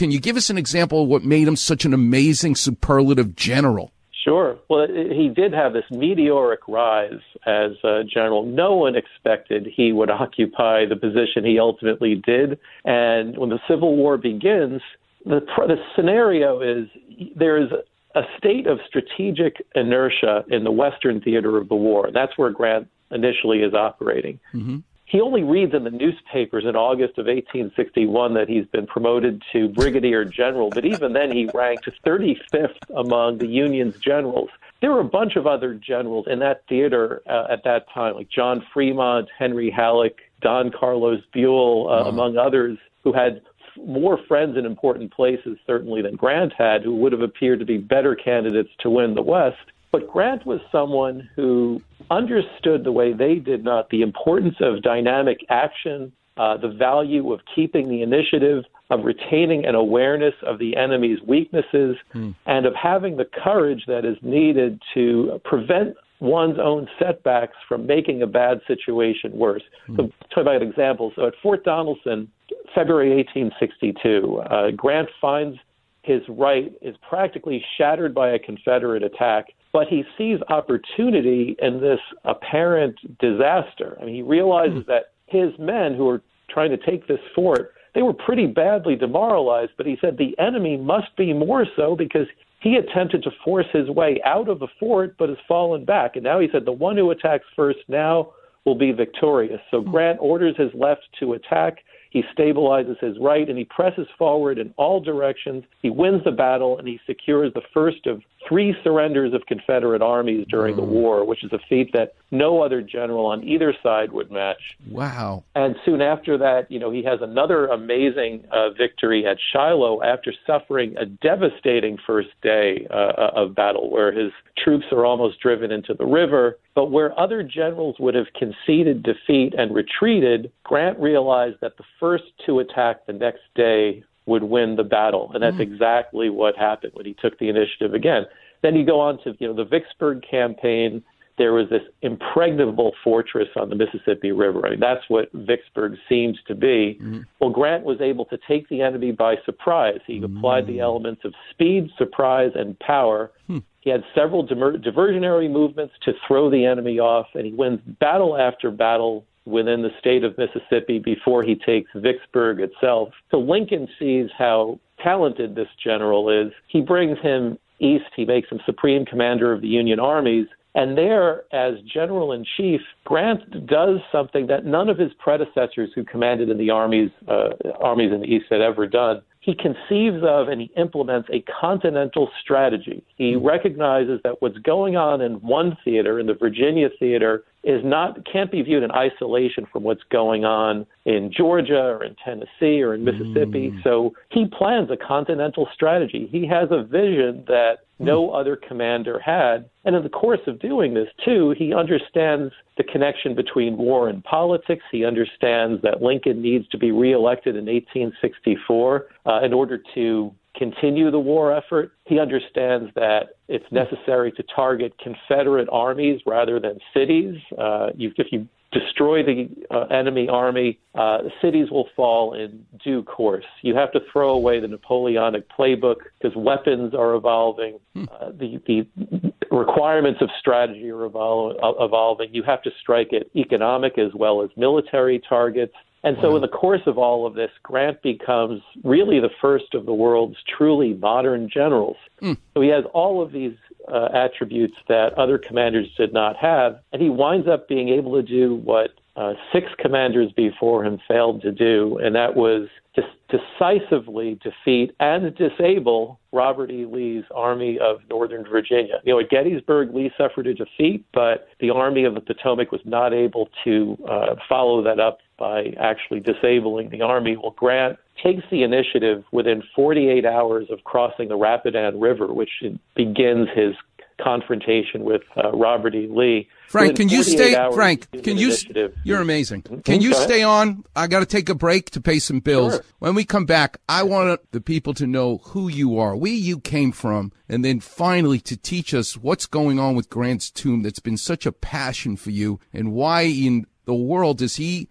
Can you give us an example of what made him such an amazing superlative general? Sure. Well, he did have this meteoric rise as a general. No one expected he would occupy the position he ultimately did. And when the Civil War begins, the, the scenario is there is a state of strategic inertia in the Western theater of the war. That's where Grant initially is operating. Mm-hmm. He only reads in the newspapers in August of 1861 that he's been promoted to brigadier general, but even then he ranked 35th among the Union's generals. There were a bunch of other generals in that theater uh, at that time, like John Fremont, Henry Halleck, Don Carlos Buell, uh, wow. among others, who had more friends in important places, certainly, than Grant had, who would have appeared to be better candidates to win the West. But Grant was someone who understood the way they did not the importance of dynamic action, uh, the value of keeping the initiative, of retaining an awareness of the enemy's weaknesses, hmm. and of having the courage that is needed to prevent one's own setbacks from making a bad situation worse. Hmm. So, talk about examples. So, at Fort Donelson, February 1862, uh, Grant finds his right is practically shattered by a Confederate attack, but he sees opportunity in this apparent disaster. I mean, he realizes that his men who are trying to take this fort, they were pretty badly demoralized, but he said the enemy must be more so because he attempted to force his way out of the fort but has fallen back. And now he said the one who attacks first now will be victorious. So. Grant orders his left to attack. He stabilizes his right and he presses forward in all directions. He wins the battle and he secures the first of three surrenders of Confederate armies during the mm. war, which is a feat that no other general on either side would match. Wow. And soon after that, you know, he has another amazing uh, victory at Shiloh after suffering a devastating first day uh, of battle where his troops are almost driven into the river. But where other generals would have conceded defeat and retreated, Grant realized that the first to attack the next day would win the battle, and that's mm. exactly what happened when he took the initiative again. Then you go on to you know the Vicksburg campaign. There was this impregnable fortress on the Mississippi River. I mean, that's what Vicksburg seems to be. Mm. Well, Grant was able to take the enemy by surprise. He mm. applied the elements of speed, surprise, and power. Mm. He had several dimer- diversionary movements to throw the enemy off, and he wins battle after battle within the state of Mississippi before he takes Vicksburg itself. So Lincoln sees how talented this general is. He brings him east, he makes him supreme commander of the Union armies. And there, as general in chief, Grant does something that none of his predecessors who commanded in the armies, uh, armies in the East had ever done he conceives of and he implements a continental strategy. He recognizes that what's going on in one theater, in the Virginia theater, is not can't be viewed in isolation from what's going on in Georgia or in Tennessee or in Mississippi. Mm. So he plans a continental strategy. He has a vision that no hmm. other commander had. And in the course of doing this, too, he understands the connection between war and politics. He understands that Lincoln needs to be reelected in 1864 uh, in order to continue the war effort. He understands that it's necessary to target Confederate armies rather than cities. Uh, you, if you destroy the uh, enemy army, uh, cities will fall in due course. You have to throw away the Napoleonic playbook because weapons are evolving. Hmm. Uh, the, the requirements of strategy are evol- uh, evolving. You have to strike at economic as well as military targets. And so, in the course of all of this, Grant becomes really the first of the world's truly modern generals. Mm. So, he has all of these uh, attributes that other commanders did not have, and he winds up being able to do what uh, six commanders before him failed to do, and that was to decisively defeat and disable Robert E. Lee's Army of Northern Virginia. You know, at Gettysburg, Lee suffered a defeat, but the Army of the Potomac was not able to uh, follow that up by actually disabling the Army. Well, Grant takes the initiative within 48 hours of crossing the Rapidan River, which begins his confrontation with uh, Robert E. Lee. Frank, can you stay? Frank, can you? You're amazing. Mm-hmm. Can you stay on? I got to take a break to pay some bills. Sure. When we come back, I want the people to know who you are, where you came from, and then finally to teach us what's going on with Grant's tomb that's been such a passion for you, and why in the world does he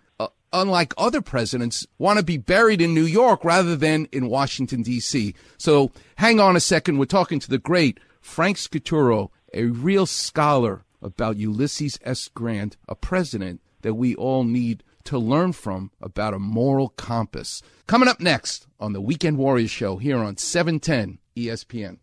unlike other presidents, want to be buried in New York rather than in Washington, D.C. So hang on a second. We're talking to the great Frank Scaturro, a real scholar about Ulysses S. Grant, a president that we all need to learn from about a moral compass. Coming up next on the Weekend Warriors Show here on 710 ESPN.